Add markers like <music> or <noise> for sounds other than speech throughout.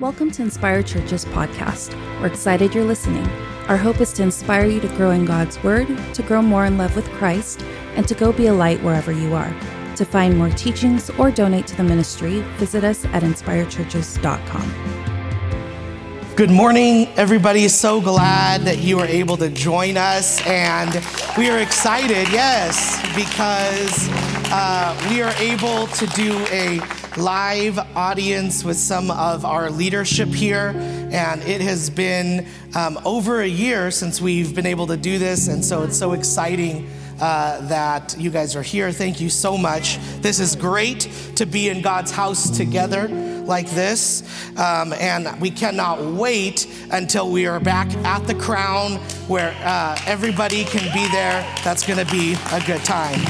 Welcome to Inspire Church's podcast. We're excited you're listening. Our hope is to inspire you to grow in God's Word, to grow more in love with Christ, and to go be a light wherever you are. To find more teachings or donate to the ministry, visit us at inspirechurches.com. Good morning, everybody. So glad that you are able to join us. And we are excited, yes, because uh, we are able to do a live audience with some of our leadership here. And it has been um, over a year since we've been able to do this. And so it's so exciting. Uh, that you guys are here. Thank you so much. This is great to be in God's house together like this. Um, and we cannot wait until we are back at the crown where uh, everybody can be there. That's going to be a good time.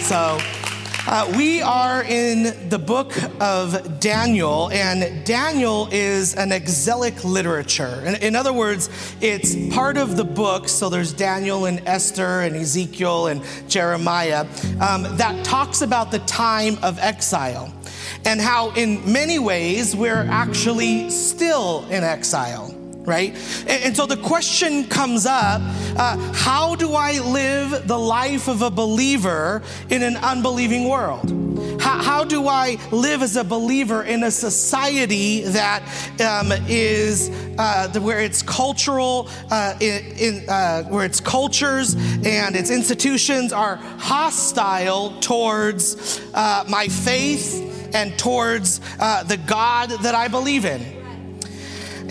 So, uh, we are in the book of Daniel, and Daniel is an exilic literature. In, in, other words, it's part of the book, so there's Daniel and Esther and Ezekiel and Jeremiah, um, that talks about the time of exile and how, in many ways, we're actually still in exile right? And, and, so the question comes up uh, how do I live the life of a believer in an unbelieving world? How, how do I live as a believer in a society that um, is uh, where its cultural, uh, in, uh, where its cultures and its institutions are hostile towards uh, my faith? and towards uh, the God that I believe in.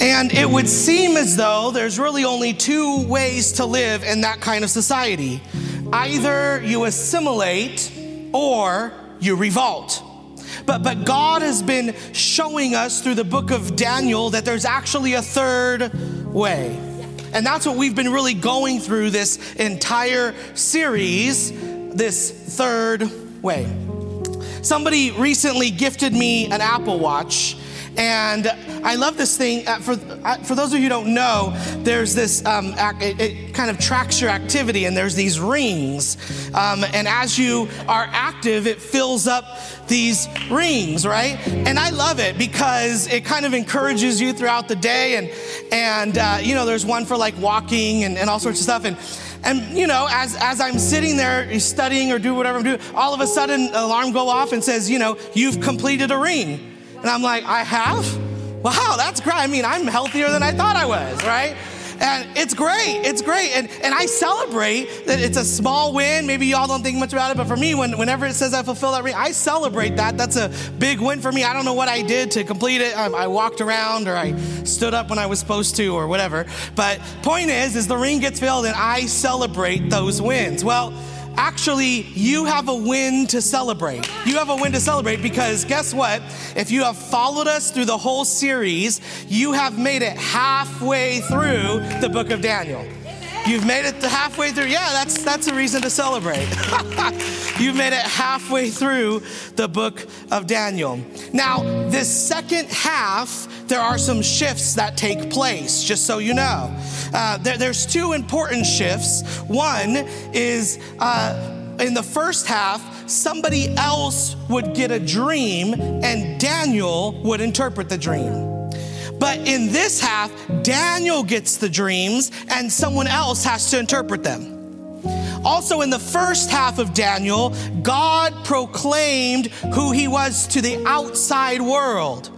And it would seem as though there's really only two ways to live in that kind of society either you assimilate or you revolt. But, but God has been showing us through the book of Daniel that there's actually a third way. And that's what we've been really going through this entire series, this third way. Somebody recently gifted me an Apple Watch. And I love this thing. Uh, for, uh, for those of you who don't know, there's this, um, it, it, kind of tracks your activity, and there's these rings. Um, and as you are active, it fills up these rings, right? And I love it because it kind of encourages you throughout the day. And, and uh, you know, there's one for like walking and, and all sorts of stuff. And and you know, as, as I'm sitting there studying or do whatever I'm doing, all of a sudden alarm go off and says, you know, you've completed a ring. And I'm like, I have? Wow, that's great. I mean, I'm healthier than I thought I was, right? And it's great. It's great. And, and I celebrate that it's a small win. Maybe y'all don't think much about it, but for me, when, whenever it says I fulfill that ring, I celebrate that. That's a big win for me. I don't know what I did to complete it. I, I walked around or I stood up when I was supposed to or whatever. But point is, is the ring gets filled and I celebrate those wins. Well, actually you have a win to celebrate. You have a win to celebrate because guess what? If you have followed us through the whole series, you have made it halfway through the book of Daniel. You've made it halfway through. Yeah, that's that's a reason to celebrate. <laughs> You've made it halfway through the book of Daniel. Now, this second half, there are some shifts that take place, just so you know. Uh, there, there's two important shifts. One is uh, in the first half, somebody else would get a dream and Daniel would interpret the dream. But in this half, Daniel gets the dreams and someone else has to interpret them. Also, in the first half of Daniel, God proclaimed who he was to the outside world.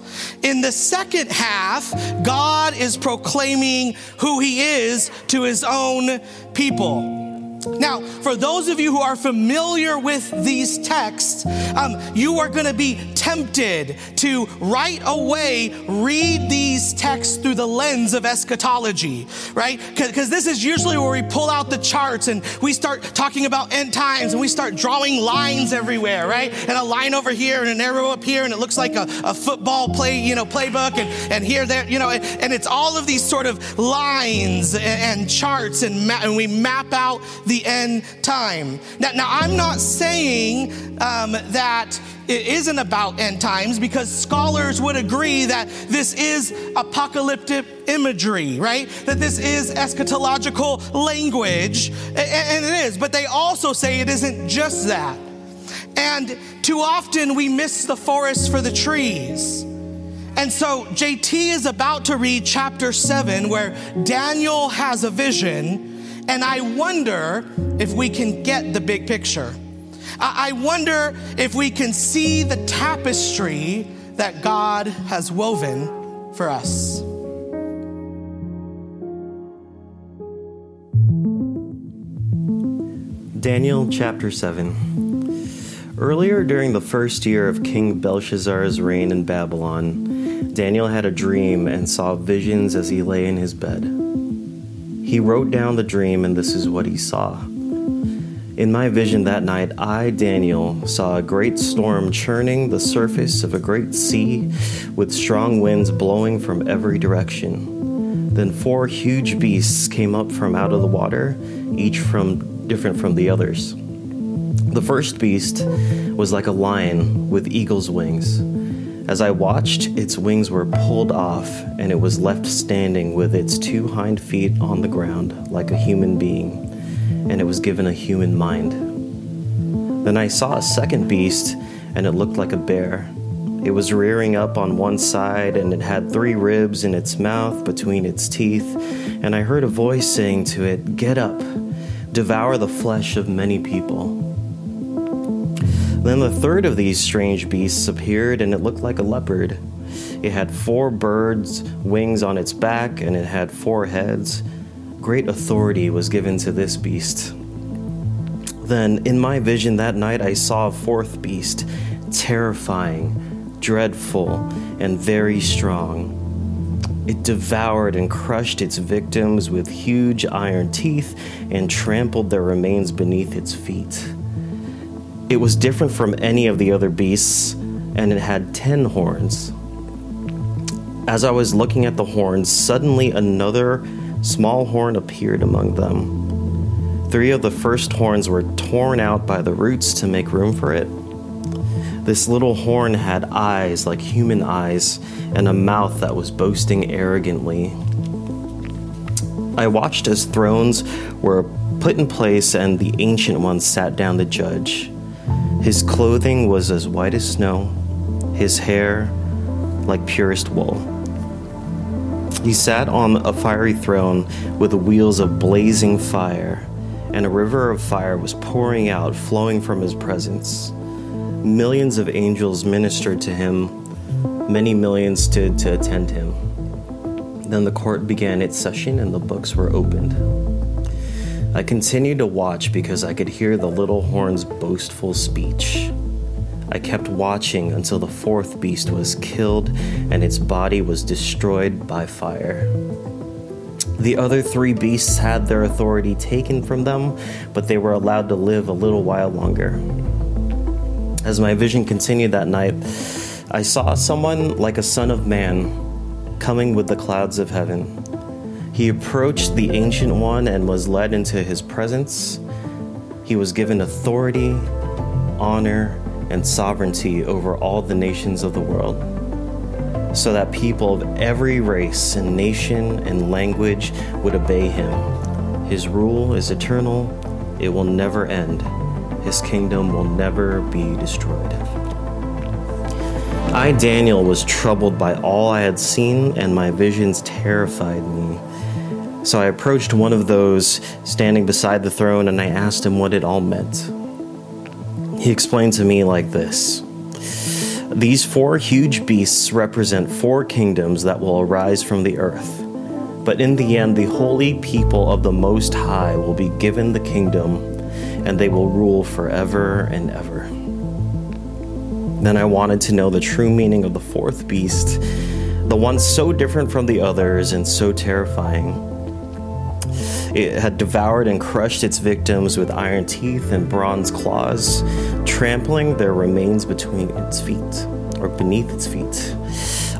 In the second half, God is proclaiming who he is to his own people. Now, for those of you who are familiar with these texts, um, you are going to be tempted to right away read these texts through the lens of eschatology, right? Because this is usually where we pull out the charts and we start talking about end times and we start drawing lines everywhere, right? And a line over here and an arrow up here, and it looks like a, a football play, you know, playbook, and, and here, there, you know, and, and it's all of these sort of lines and, and charts, and, ma- and we map out the the end time. Now, now I'm not saying um, that it isn't about end times because scholars would agree that this is apocalyptic imagery, right? That this is eschatological language, and it is, but they also say it isn't just that. And too often we miss the forest for the trees. And so JT is about to read chapter seven, where Daniel has a vision, and I wonder if we can get the big picture. I wonder if we can see the tapestry that God has woven for us. Daniel chapter 7. Earlier during the first year of King Belshazzar's reign in Babylon, Daniel had a dream and saw visions as he lay in his bed. He wrote down the dream, and this is what he saw. In my vision that night, I, Daniel, saw a great storm churning the surface of a great sea with strong winds blowing from every direction. Then four huge beasts came up from out of the water, each from different from the others. The first beast was like a lion with eagle's wings. As I watched, its wings were pulled off, and it was left standing with its two hind feet on the ground like a human being and it was given a human mind. Then I saw a second beast, and it looked like a bear. It was rearing up on one side, and it had three ribs in its mouth between its teeth. And I heard a voice saying to it, Get up, devour the flesh of many people. Then the third of these strange beasts appeared, and it looked like a leopard. It had four birds' wings on its back, and it had four heads great authority was given to this beast. Then, in my vision that night, I saw a fourth beast, terrifying, dreadful, and very strong. It devoured and crushed its victims with huge iron teeth and trampled their remains beneath its feet. It was different from any of the other beasts, and it had ten horns. As I was looking at the horns, suddenly another small horn appeared among them. Three of the first horns were torn out by the roots to make room for it. This little horn had eyes like human eyes and a mouth that was boasting arrogantly. I watched as thrones were put in place and the Ancient ones sat down to judge. His clothing was as white as snow, his hair like purest wool. He sat on a fiery throne with wheels of blazing fire, and a river of fire was pouring out, flowing from his presence. Millions of angels ministered to him, many millions stood to attend him. Then the court began its session, and the books were opened. I continued to watch because I could hear the little horn's boastful speech. I kept watching until the fourth beast was killed and its body was destroyed by fire. The other three beasts had their authority taken from them, but they were allowed to live a little while longer. As my vision continued that night, I saw someone like a son of man coming with the clouds of heaven. He approached the Ancient One and was led into his presence. He was given authority, honor, and sovereignty over all the nations of the world, so that people of every race and nation and language would obey him. His rule is eternal, it will never end, his kingdom will never be destroyed. I, Daniel, was troubled by all I had seen, and my visions terrified me. So I approached one of those standing beside the throne and I asked him what it all meant. He explained to me like this These four huge beasts represent four kingdoms that will arise from the earth. But in the end, the holy people of the Most High will be given the kingdom, and they will rule forever and ever. Then I wanted to know the true meaning of the fourth beast, the one so different from the others and so terrifying. It had devoured and crushed its victims with iron teeth and bronze claws, trampling their remains between its feet or beneath its feet.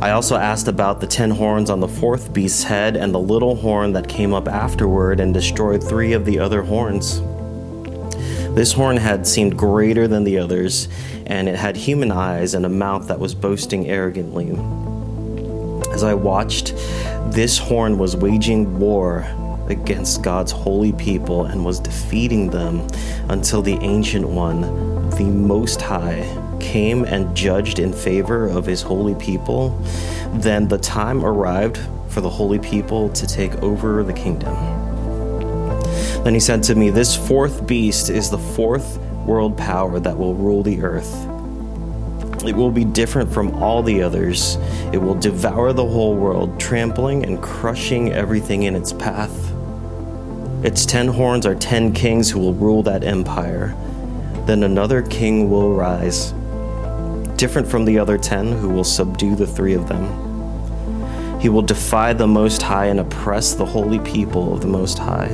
I also asked about the ten horns on the fourth beast's head and the little horn that came up afterward and destroyed three of the other horns. This horn had seemed greater than the others, and it had human eyes and a mouth that was boasting arrogantly. As I watched, this horn was waging war against God's holy people and was defeating them until the Ancient One, the Most High, came and judged in favor of his holy people, then the time arrived for the holy people to take over the kingdom. Then he said to me, This fourth beast is the fourth world power that will rule the earth. It will be different from all the others. It will devour the whole world, trampling and crushing everything in its path. Its ten horns are ten kings who will rule that empire. Then another king will rise, different from the other ten, who will subdue the three of them. He will defy the Most High and oppress the holy people of the Most High.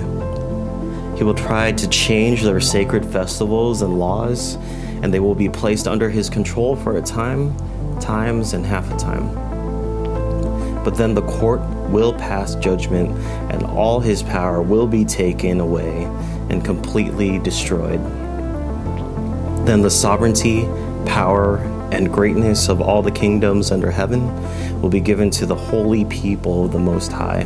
He will try to change their sacred festivals and laws and they will be placed under his control for a time, times, and half a time. But then the court will pass judgment, and all his power will be taken away and completely destroyed. Then the sovereignty, power, and greatness of all the kingdoms under heaven will be given to the holy people of the Most High.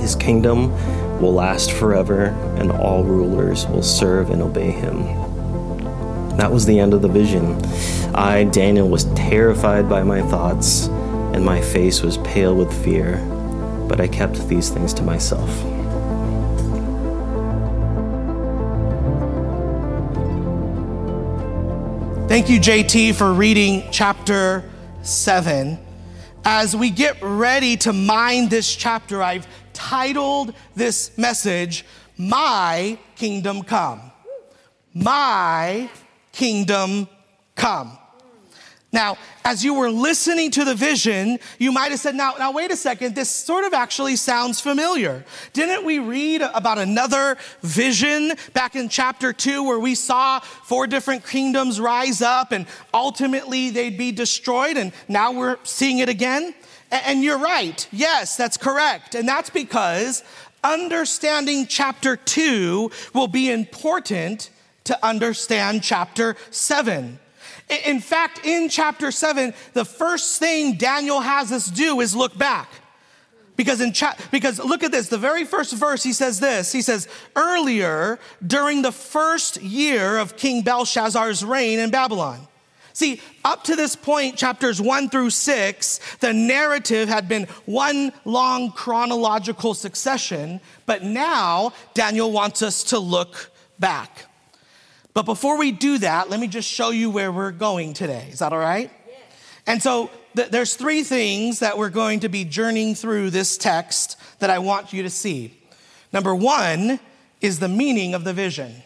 His kingdom will last forever, and all rulers will serve and obey him. That was the end of the vision. I, Daniel, was terrified by my thoughts, and my face was pale with fear, but I kept these things to myself. Thank you, JT, for reading chapter 7. As we get ready to mine this chapter, I've titled this message, My Kingdom Come. My kingdom come. Now, as you were listening to the vision, you might have said, now, now wait a second, this sort of actually sounds familiar. Didn't we read about another vision back in chapter two where we saw four different kingdoms rise up and ultimately they'd be destroyed? And now we're seeing it again. And you're right. Yes, that's correct. And that's because understanding chapter two will be important to understand chapter 7. In fact, in chapter 7, the first thing Daniel has us do is look back. Because in cha- because look at this, the very first verse he says this. He says, "Earlier during the first year of King Belshazzar's reign in Babylon." See, up to this point, chapters one through six, the narrative had been one long chronological succession, but now Daniel wants us to look back. But before we do that, let me just show you where we're going today. Is that all right? And so th- there's three things that we're going to be journeying through this text that I want you to see. Number one is the meaning of the vision.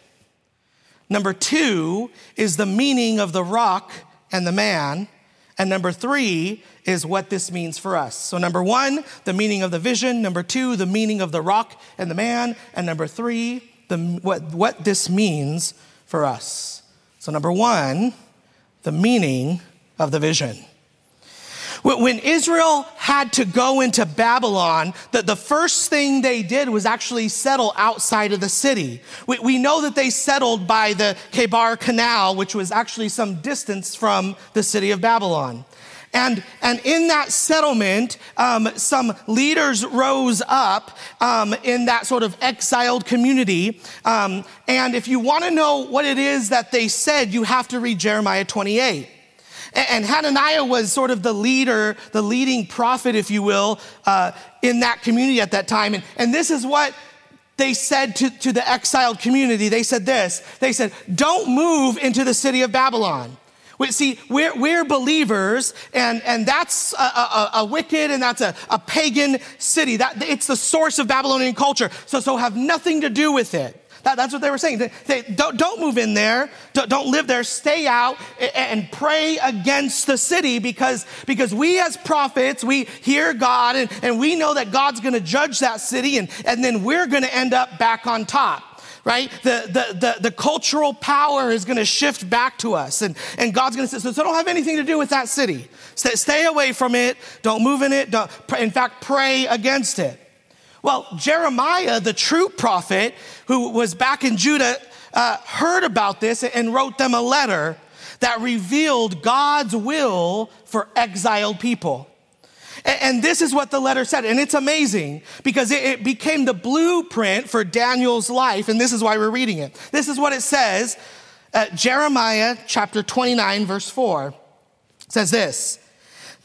Number two is the meaning of the rock and the man. And number three is what this means for us. So, number one, the meaning of the vision. Number two, the meaning of the rock and the man. And number three, the, what, what this means for us. So, number one, the meaning of the vision. When Israel had to go into Babylon, the, the first thing they did was actually settle outside of the city. We, we know that they settled by the Chebar Canal, which was actually some distance from the city of Babylon. And, and in that settlement, um, some leaders rose up um, in that sort of exiled community. Um, and if you want to know what it is that they said, you have to read Jeremiah 28. And Hananiah was sort of the leader, the leading prophet, if you will, uh, in that community at that time. And, and this is what they said to, to the exiled community. They said this. They said, don't move into the city of Babylon. We, see, we're, we're believers, and, and that's a, a, a wicked and that's a, a pagan city. That, it's the source of Babylonian culture. So, so have nothing to do with it. That, that's what they were saying. They, they, don't, don't move in there. Don't, don't live there. Stay out and, and pray against the city because, because we as prophets, we hear God and, and we know that God's going to judge that city and, and then we're going to end up back on top right? The, the, the, the cultural power is going to shift back to us. And, and God's going to say, so, don't have anything to do with that city. Stay, stay away from it. Don't move in it. Don't, in fact, pray against it. Well, Jeremiah, the true prophet who was back in Judah, uh, heard about this and wrote them a letter that revealed God's will for exiled people. And this is what the letter said. And it's amazing because it became the blueprint for Daniel's life. And this is why we're reading it. This is what it says uh, Jeremiah chapter 29, verse 4 says this.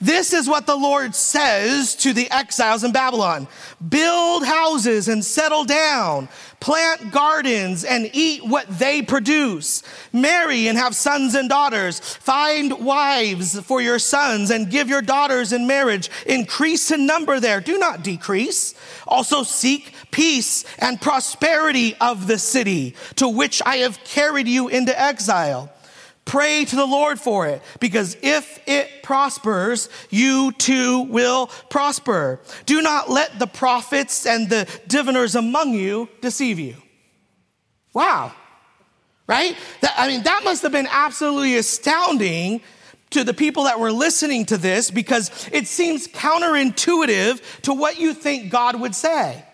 This is what the Lord says to the exiles in Babylon. Build houses and settle down, plant gardens and eat what they produce, marry and have sons and daughters, find wives for your sons and give your daughters in marriage, increase in number there, do not decrease. Also seek peace and prosperity of the city to which I have carried you into exile. Pray to the Lord for it, because if it prospers, you too will prosper. Do not let the prophets and the diviners among you deceive you. Wow. Right? That, I mean, that must have been absolutely astounding to the people that were listening to this because it seems counterintuitive to what you think God would say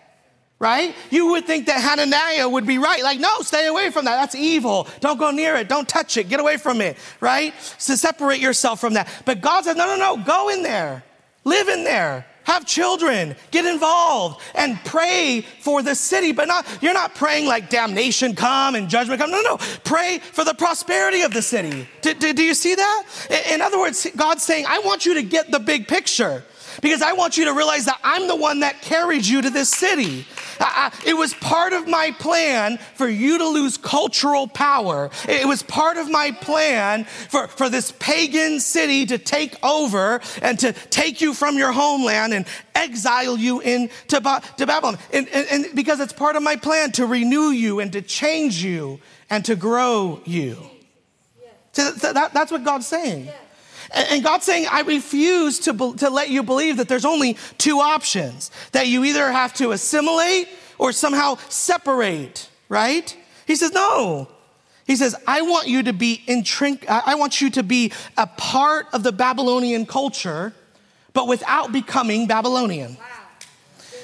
right? You would think that Hananiah would be right. Like, no, stay away from that. That's evil. Don't go near it. Don't touch it. Get away from it, right? So separate yourself from that. But God says, no, no, no, go in there. Live in there. Have children, get involved and pray for the city, but not, you're not praying like damnation come and judgment come. No, no, pray for the prosperity of the city. Do, do, do you see that? In other words, God's saying, I want you to get the big picture because I want you to realize that I'm the one that carried you to this city. I, I, it was part of my plan for you to lose cultural power. It was part of my plan for, for this pagan city to take over and to take you from your homeland and exile you into to Babylon. And, and, and because it's part of my plan to renew you and to change you and to grow you. So that, that's what God's saying. And God's saying, I refuse to, to let you believe that there's only two options that you either have to assimilate or somehow separate, right? He says, no. He says, I want you to be intrink- I want you to be a part of the Babylonian culture, but without becoming Babylonian. Wow.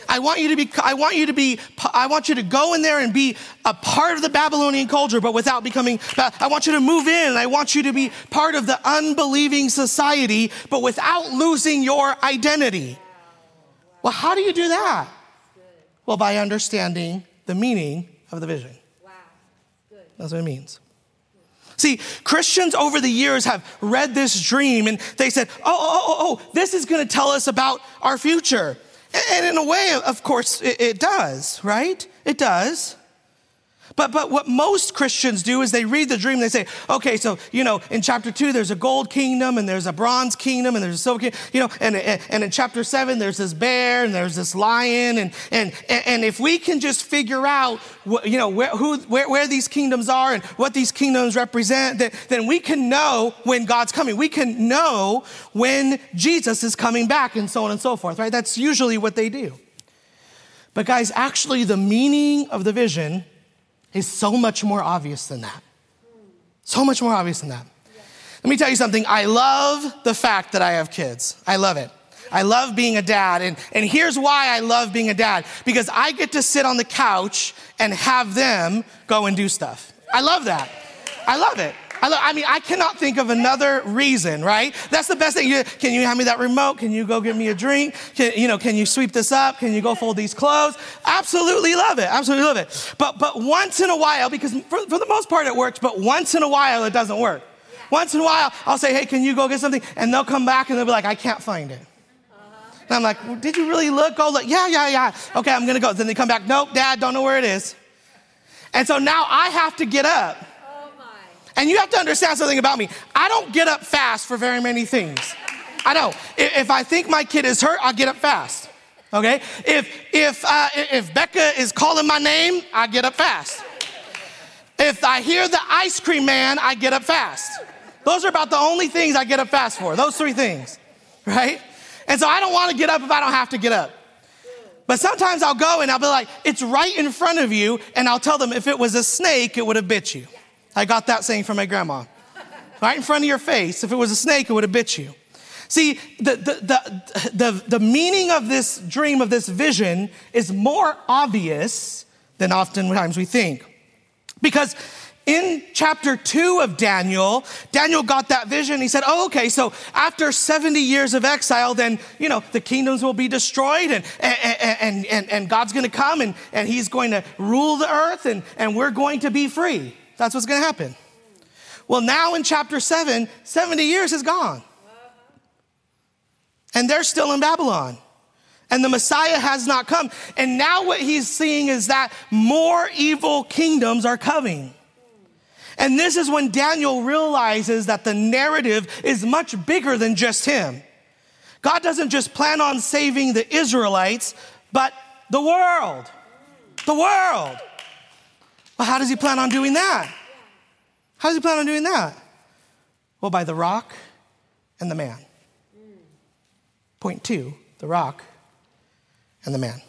I want you to be, I want you to be, I want you to go in there and be a part of the Babylonian culture, but without becoming, I want you to move in. I want you to be part of the unbelieving society, but without losing your identity. Well, how do you do that? Well, by understanding the meaning of the vision. Wow. That's what it means. See, Christians over the years have read this dream and they said, oh, oh, oh, oh, this is going to tell us about our future. And in a way, of course, it, does, right? It does. But, but what most Christians do is they read the dream, they say, okay, so, you know, in chapter two, there's a gold kingdom and there's a bronze kingdom and there's a silver kingdom, you know, and, and in chapter seven, there's this bear and there's this lion. And, and, and if we can just figure out, what, you know, where, who, where, where these kingdoms are and what these kingdoms represent, then, then we can know when God's coming. We can know when Jesus is coming back and so on and so forth, right? That's usually what they do. But guys, actually, the meaning of the vision is so much more obvious than that. So much more obvious than that. Let me tell you something. I love the fact that I have kids. I love it. I love being a dad. And, and here's why I love being a dad because I get to sit on the couch and have them go and do stuff. I love that. I love it. I, mean, I cannot think of another reason, right? That's the best thing. You, can you hand me that remote? Can you go get me a drink? Can, you know, can you sweep this up? Can you go fold these clothes? Absolutely love it. Absolutely love it. But, but once in a while, because for, for the most part it works, but once in a while it doesn't work. Once in a while, I'll say, hey, can you go get something? And they'll come back and they'll be like, I can't find it. And I'm like, well, did you really look? Go look. Yeah, yeah, yeah. Okay, I'm gonna go. Then they come back, nope, dad, don't know where it is. And so now I have to get up and you have to understand something about me. I don't get up fast for very many things. I don't. If I think my kid is hurt, I'll get up fast. Okay? If if uh, if Becca is calling my name, I get up fast. If I hear the ice cream man, I get up fast. Those are about the only things I get up fast for. Those three things, right? And so I don't want to get up if I don't have to get up. But sometimes I'll go and I'll be like, it's right in front of you, and I'll tell them if it was a snake, it would have bit you. I got that saying from my grandma. Right in front of your face. If it was a snake, it would have bit you. See, the, the, the, the, meaning of this dream, of this vision, is more obvious than oftentimes we think. Because in chapter two of Daniel, Daniel got that vision. He said, Oh, okay, so after 70 years of exile, then, you know, the kingdoms will be destroyed and, and, and, and God's going to come and, and he's going to rule the earth and, and we're going to be free. That's what's going to happen. Well, now in chapter seven, 70 years is gone. And they're still in Babylon and the Messiah has not come. And now what he's seeing is that more evil kingdoms are coming. And this is when Daniel realizes that the narrative is much bigger than just him. God doesn't just plan on saving the Israelites, but the world. The world. Well, how does he plan on doing that? How does he plan on doing that? Well, by the rock and the man. Point two the rock and the man.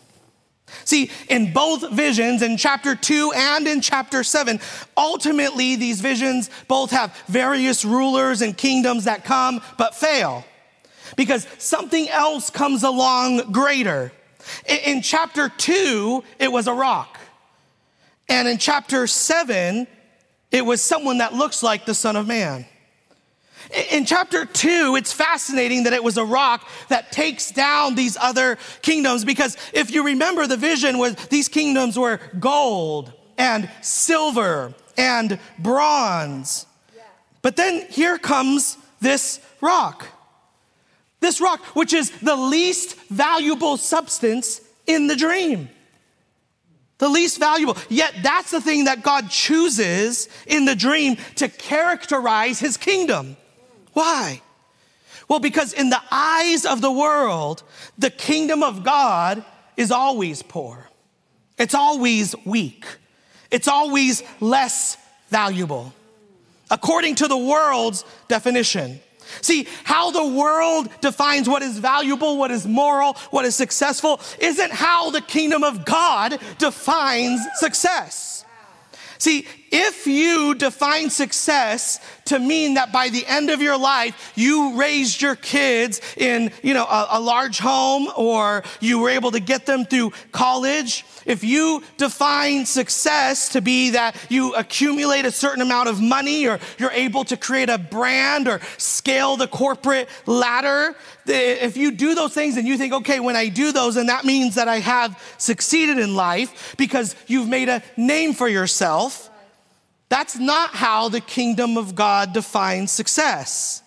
See, in both visions, in chapter 2 and in chapter 7, ultimately these visions both have various rulers and kingdoms that come but fail because something else comes along greater. In, chapter 2, it was a rock. And in chapter 7, it was someone that looks like the Son of Man. In chapter two, it's fascinating that it was a rock that takes down these other kingdoms because if you remember the vision was these kingdoms were gold and silver and bronze. But then here comes this rock. This rock, which is the least valuable substance in the dream. The least valuable. Yet that's the thing that God chooses in the dream to characterize his kingdom. Why? Well, because in the eyes of the world, the kingdom of God is always poor. It's always weak. It's always less valuable. According to the world's definition. See, how the world defines what is valuable, what is moral, what is successful, isn't how the kingdom of God defines success. See, if you define success to mean that by the end of your life, you raised your kids in, you know, a, a, large home or you were able to get them through college, if you define success to be that you accumulate a certain amount of money or you're able to create a brand or scale the corporate ladder, if you do those things and you think, okay, when I do those, and that means that I have succeeded in life because you've made a name for yourself, that's not how the kingdom of God defines success.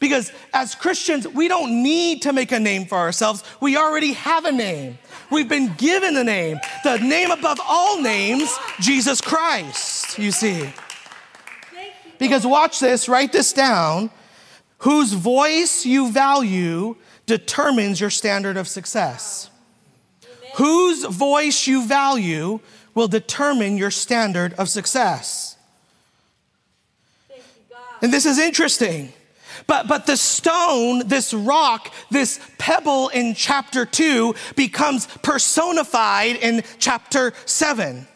Because as Christians, we don't need to make a name for ourselves. We already have a name. We've been given a name, the name above all names, Jesus Christ, you see. Because watch this, write this down. Whose voice you value determines your standard of success. Whose voice you value will determine your standard of success. And this is interesting. But, but the stone, this rock, this pebble in chapter two becomes personified in chapter seven.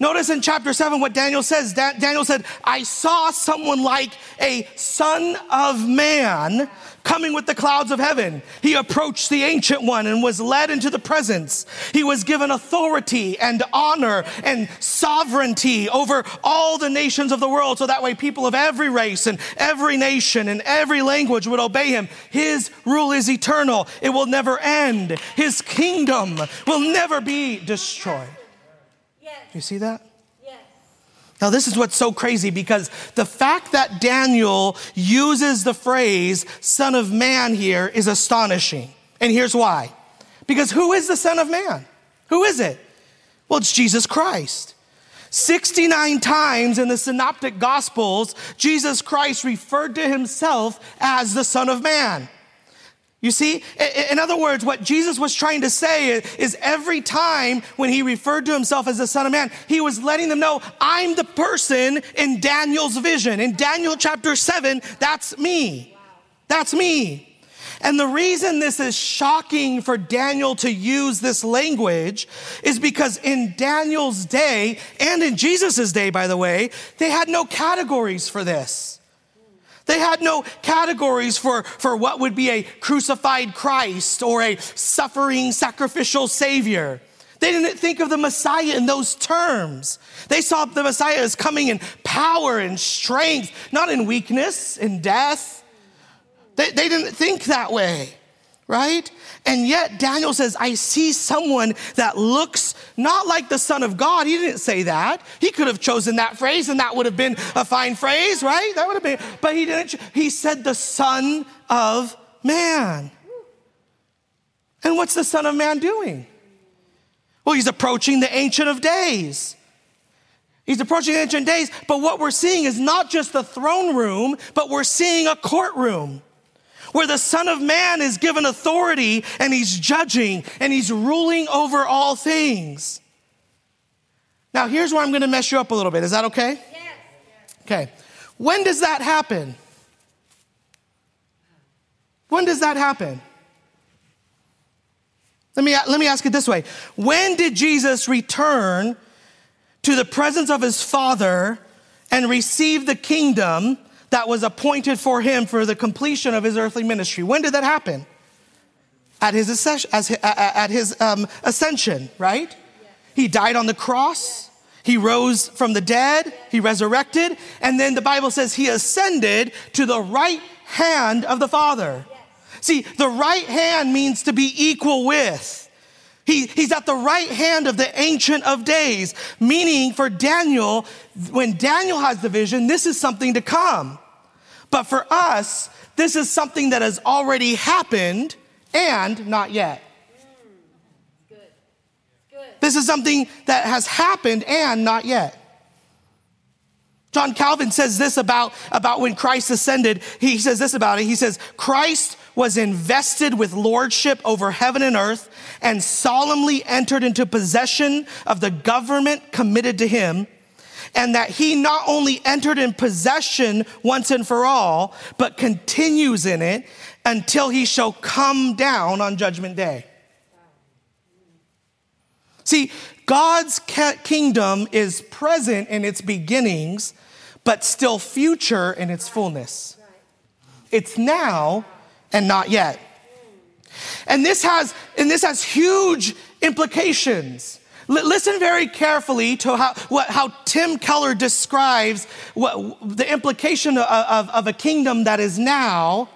Notice in chapter seven what Daniel says. Daniel said, I saw someone like a son of man coming with the clouds of heaven. He approached the ancient one and was led into the presence. He was given authority and honor and sovereignty over all the nations of the world. So that way people of every race and every nation and every language would obey him. His rule is eternal. It will never end. His kingdom will never be destroyed. You see that? Now, this is what's so crazy because the fact that Daniel uses the phrase Son of Man here is astonishing. And here's why. Because who is the Son of Man? Who is it? Well, it's Jesus Christ. 69 times in the Synoptic Gospels, Jesus Christ referred to himself as the Son of Man. You see, in other words, what Jesus was trying to say is every time when he referred to himself as the Son of Man, he was letting them know, I'm the person in Daniel's vision. In Daniel chapter 7, that's me. That's me. And the reason this is shocking for Daniel to use this language is because in Daniel's day, and in Jesus' day, by the way, they had no categories for this. They had no categories for, for what would be a crucified Christ or a suffering sacrificial Savior. They didn't think of the Messiah in those terms. They saw the Messiah as coming in power and strength, not in weakness and death. They, they didn't think that way, right? And yet Daniel says, I see someone that looks not like the Son of God. He didn't say that. He could have chosen that phrase and that would have been a fine phrase, right? That would have been, but he didn't. He said the Son of Man. And what's the Son of Man doing? Well, he's approaching the Ancient of Days. He's approaching the Ancient Days, but what we're seeing is not just the throne room, but we're seeing a courtroom where the Son of Man is given authority and he's judging and he's ruling over all things. Now, here's where I'm going to mess you up a little bit. Is that okay? Yes. Okay. When does that happen? When does that happen? Let me, let me ask it this way When did Jesus return to the presence of his Father and receive the kingdom that was appointed for him for the completion of his earthly ministry. When did that happen? At his, ascension, at his um, ascension, right? He died on the cross. He rose from the dead. He resurrected. And then the Bible says he ascended to the right hand of the Father. See, the right hand means to be equal with. He, he's at the right hand of the Ancient of Days, meaning for Daniel, when Daniel has the vision, this is something to come. But for us, this is something that has already happened and not yet. This is something that has happened and not yet. John Calvin says this about, about when Christ ascended. He says this about it. He says, Christ was invested with lordship over heaven and earth and solemnly entered into possession of the government committed to him and that he not only entered in possession once and for all, but continues in it until he shall come down on judgment day. See, God's kingdom is present in its beginnings, but still future in its fullness. It's now and not yet. And this has, and this has huge implications. L- listen very carefully to how, what, how Tim Keller describes what, the implication of, of, of a kingdom that is now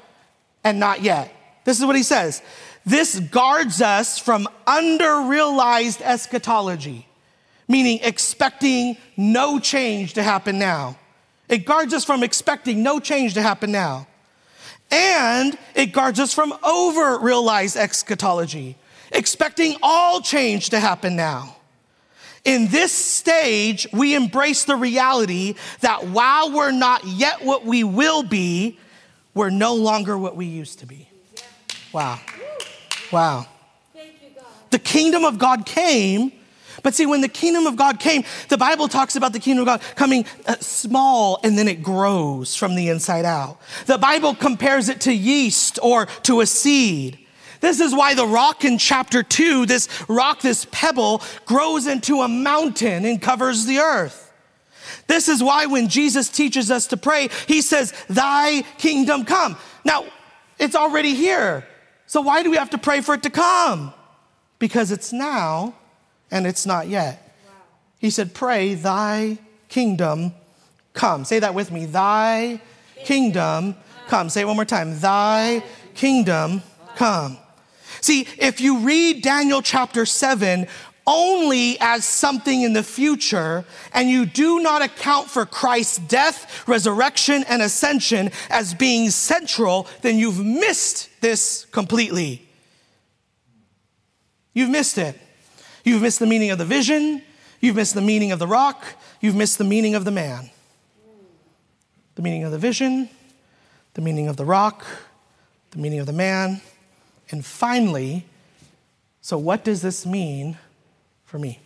and not yet. This is what he says. This guards us from under-realized eschatology, meaning expecting no change to happen now. It guards us from expecting no change to happen now. And it guards us from over realized eschatology, expecting all change to happen now. In this stage, we embrace the reality that while we're not yet what we will be, we're no longer what we used to be. Wow. Wow. The kingdom of God came, but see, when the kingdom of God came, the Bible talks about the kingdom of God coming uh, small and then it grows from the inside out. The Bible compares it to yeast or to a seed. This is why the rock in chapter two, this rock, this pebble, grows into a mountain and covers the earth. This is why when Jesus teaches us to pray, he says, Thy kingdom come. Now, it's already here. So why do we have to pray for it to come? Because it's now and it's not yet. He said, Pray, Thy kingdom come. Say that with me. Thy kingdom come. Say it one more time. Thy kingdom come. See, if you read Daniel chapter 7 only as something in the future, and you do not account for Christ's death, resurrection, and ascension as being central, then you've missed this completely. You've missed it. You've missed the meaning of the vision, you've missed the meaning of the rock, you've missed the meaning of the man. The meaning of the vision, the meaning of the rock, the meaning of the man and finally, so what does this mean for me?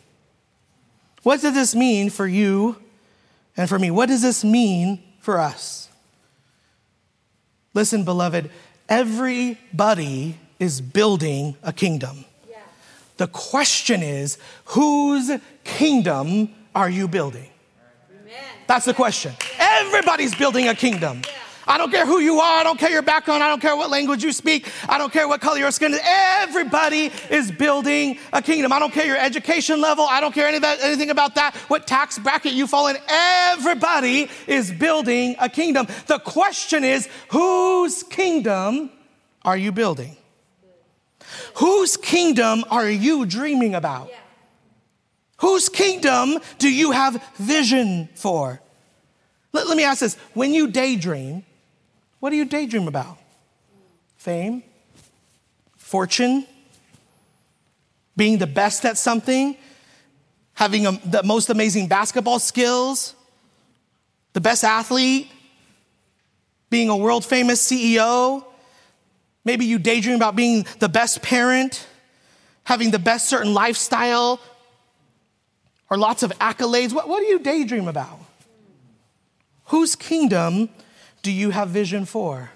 What does this mean for you and for me? What does this mean for us? Listen, beloved, everybody is building a kingdom. Yeah. The question is, whose kingdom are you building? Amen. That's the question. Everybody's building a kingdom. Yeah. I don't care who you are. I don't care your background. I don't care what language you speak. I don't care what color your skin is. Everybody is building a kingdom. I don't care your education level. I don't care anything about that, what tax bracket you fall in. Everybody is building a kingdom. The question is, whose kingdom are you building? Whose kingdom are you dreaming about? Whose kingdom do you have vision for? Let, let me ask this when you daydream, what do you daydream about? Fame? Fortune? Being the best at something? Having a, the most amazing basketball skills? The best athlete? Being a world famous CEO? Maybe you daydream about being the best parent, having the best certain lifestyle, or lots of accolades. What, what do you daydream about? Whose kingdom do you have vision for?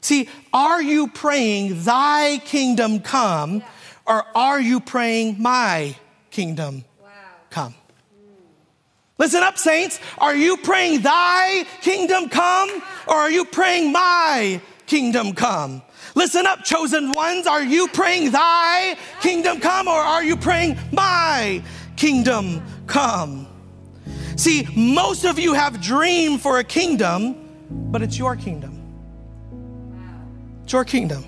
See, are you praying, Thy kingdom come, or are you praying, My kingdom come? Listen up, saints. Are you praying, Thy kingdom come, or are you praying, My kingdom come? Listen up, chosen ones. Are you praying, Thy kingdom come, or are you praying, My kingdom come? See, most of you have dreamed for a kingdom, but it's your kingdom. It's your kingdom.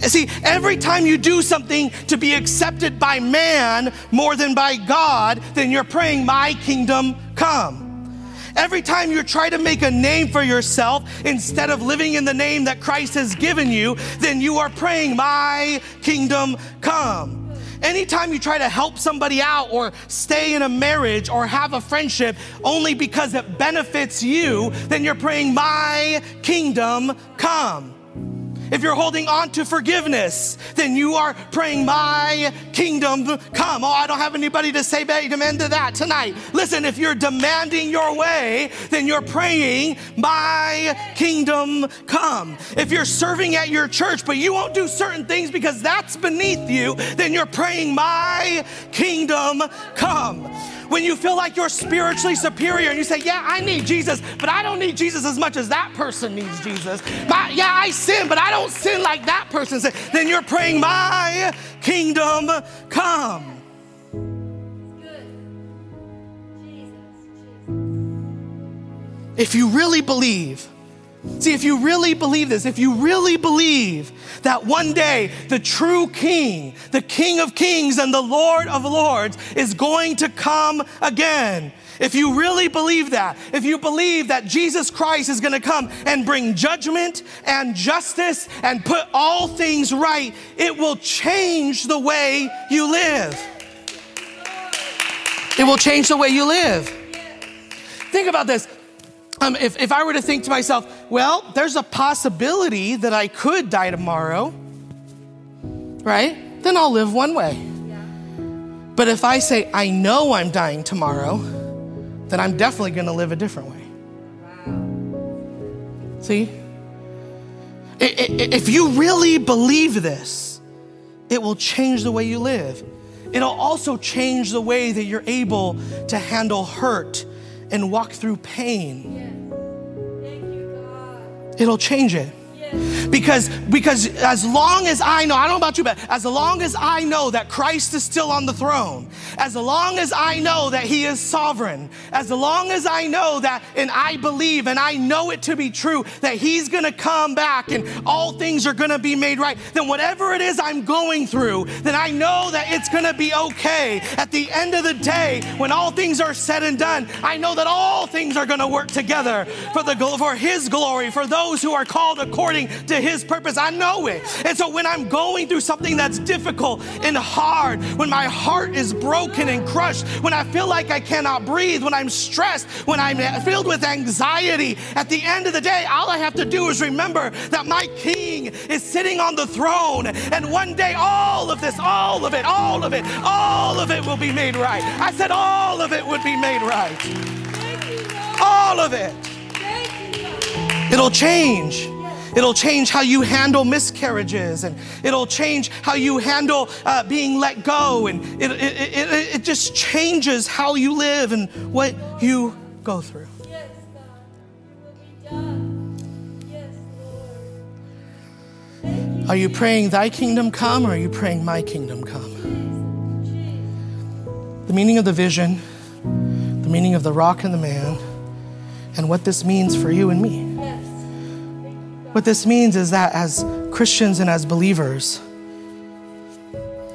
And see, every time you do something to be accepted by man more than by God, then you're praying, My kingdom come. Every time you try to make a name for yourself instead of living in the name that Christ has given you, then you are praying, My kingdom come. Anytime you try to help somebody out or stay in a marriage or have a friendship only because it benefits you, then you're praying, My kingdom come. If you're holding on to forgiveness, then you are praying, My kingdom come. Oh, I don't have anybody to say amen to that tonight. Listen, if you're demanding your way, then you're praying, My kingdom come. If you're serving at your church, but you won't do certain things because that's beneath you, then you're praying, My kingdom come when you feel like you're spiritually superior and you say, Yeah, I need Jesus, but I don't need Jesus as much as that person needs Jesus. But, yeah, I sin, but I don't sin like that person said. Then you're praying, My kingdom come. If you really believe, see, if you really believe this, if you really believe that one day the true King, the King of Kings and the Lord of Lords is going to come again. If you really believe that, if you believe that Jesus Christ is going to come and bring judgment and justice and put all things right, it will change the way you live. It will change the way you live. Think about this. Um, if, if I were to think to myself, well, there's a possibility that I could die tomorrow, right? Then I'll live one way. But if I say, I know I'm dying tomorrow, then I'm definitely going to live a different way. See? If you really believe this, it will change the way you live. It'll also change the way that you're able to handle hurt and walk through pain. It'll change it. Because, because as long as I know, I don't know about you, but as long as I know that Christ is still on the throne, as long as I know that He is sovereign, as long as I know that and I believe and I know it to be true that He's gonna come back and all things are gonna be made right, then whatever it is I'm going through, then I know that it's gonna be okay. At the end of the day, when all things are said and done, I know that all things are gonna work together for the for His glory, for those who are called according to His purpose. I know it. And so when I'm going through something that's difficult and hard, when my heart is broken and crushed, when I feel like I cannot breathe, when I'm stressed, when I'm filled with anxiety, at the end of the day, all I have to do is remember that my King is sitting on the throne. And one day, all of this, all of it, all of it, all of it will be made right. I said, all of it would be made right. All of it. It'll change. It'll change how you handle miscarriages, and it'll change how you handle uh, being let go. And it, it, it, it just changes how you live and what you go through. Yes, yes, are you praying, Thy kingdom come, or are you praying, My kingdom come? The meaning of the vision, the meaning of the rock and the man, and what this means for you and me. What this means is that as Christians and as believers,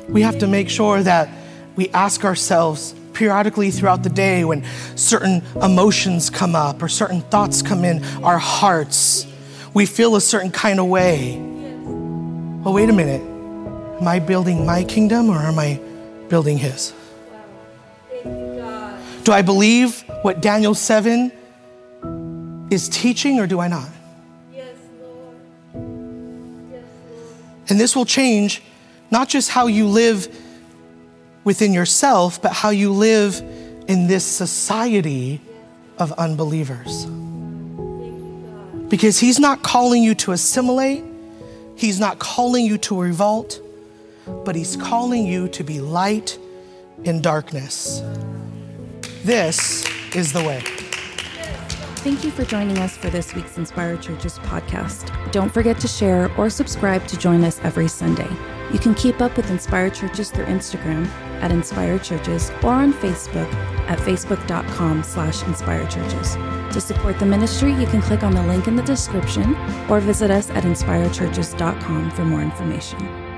we have to make sure that we ask ourselves periodically throughout the day when certain emotions come up or certain thoughts come in our hearts, we feel a certain kind of way. Well, wait a minute. Am I building my kingdom or am I building his? Do I believe what Daniel 7 is teaching or do I not? And this will change not just how you live within yourself, but how you live in this society of unbelievers. Because he's not calling you to assimilate, he's not calling you to revolt, but he's calling you to be light in darkness. This is the way. Thank you for joining us for this week's Inspire Churches podcast. Don't forget to share or subscribe to join us every Sunday. You can keep up with Inspire Churches through Instagram at Inspire Churches or on Facebook at facebook.com slash Inspire Churches. To support the ministry, you can click on the link in the description or visit us at inspirechurches.com for more information.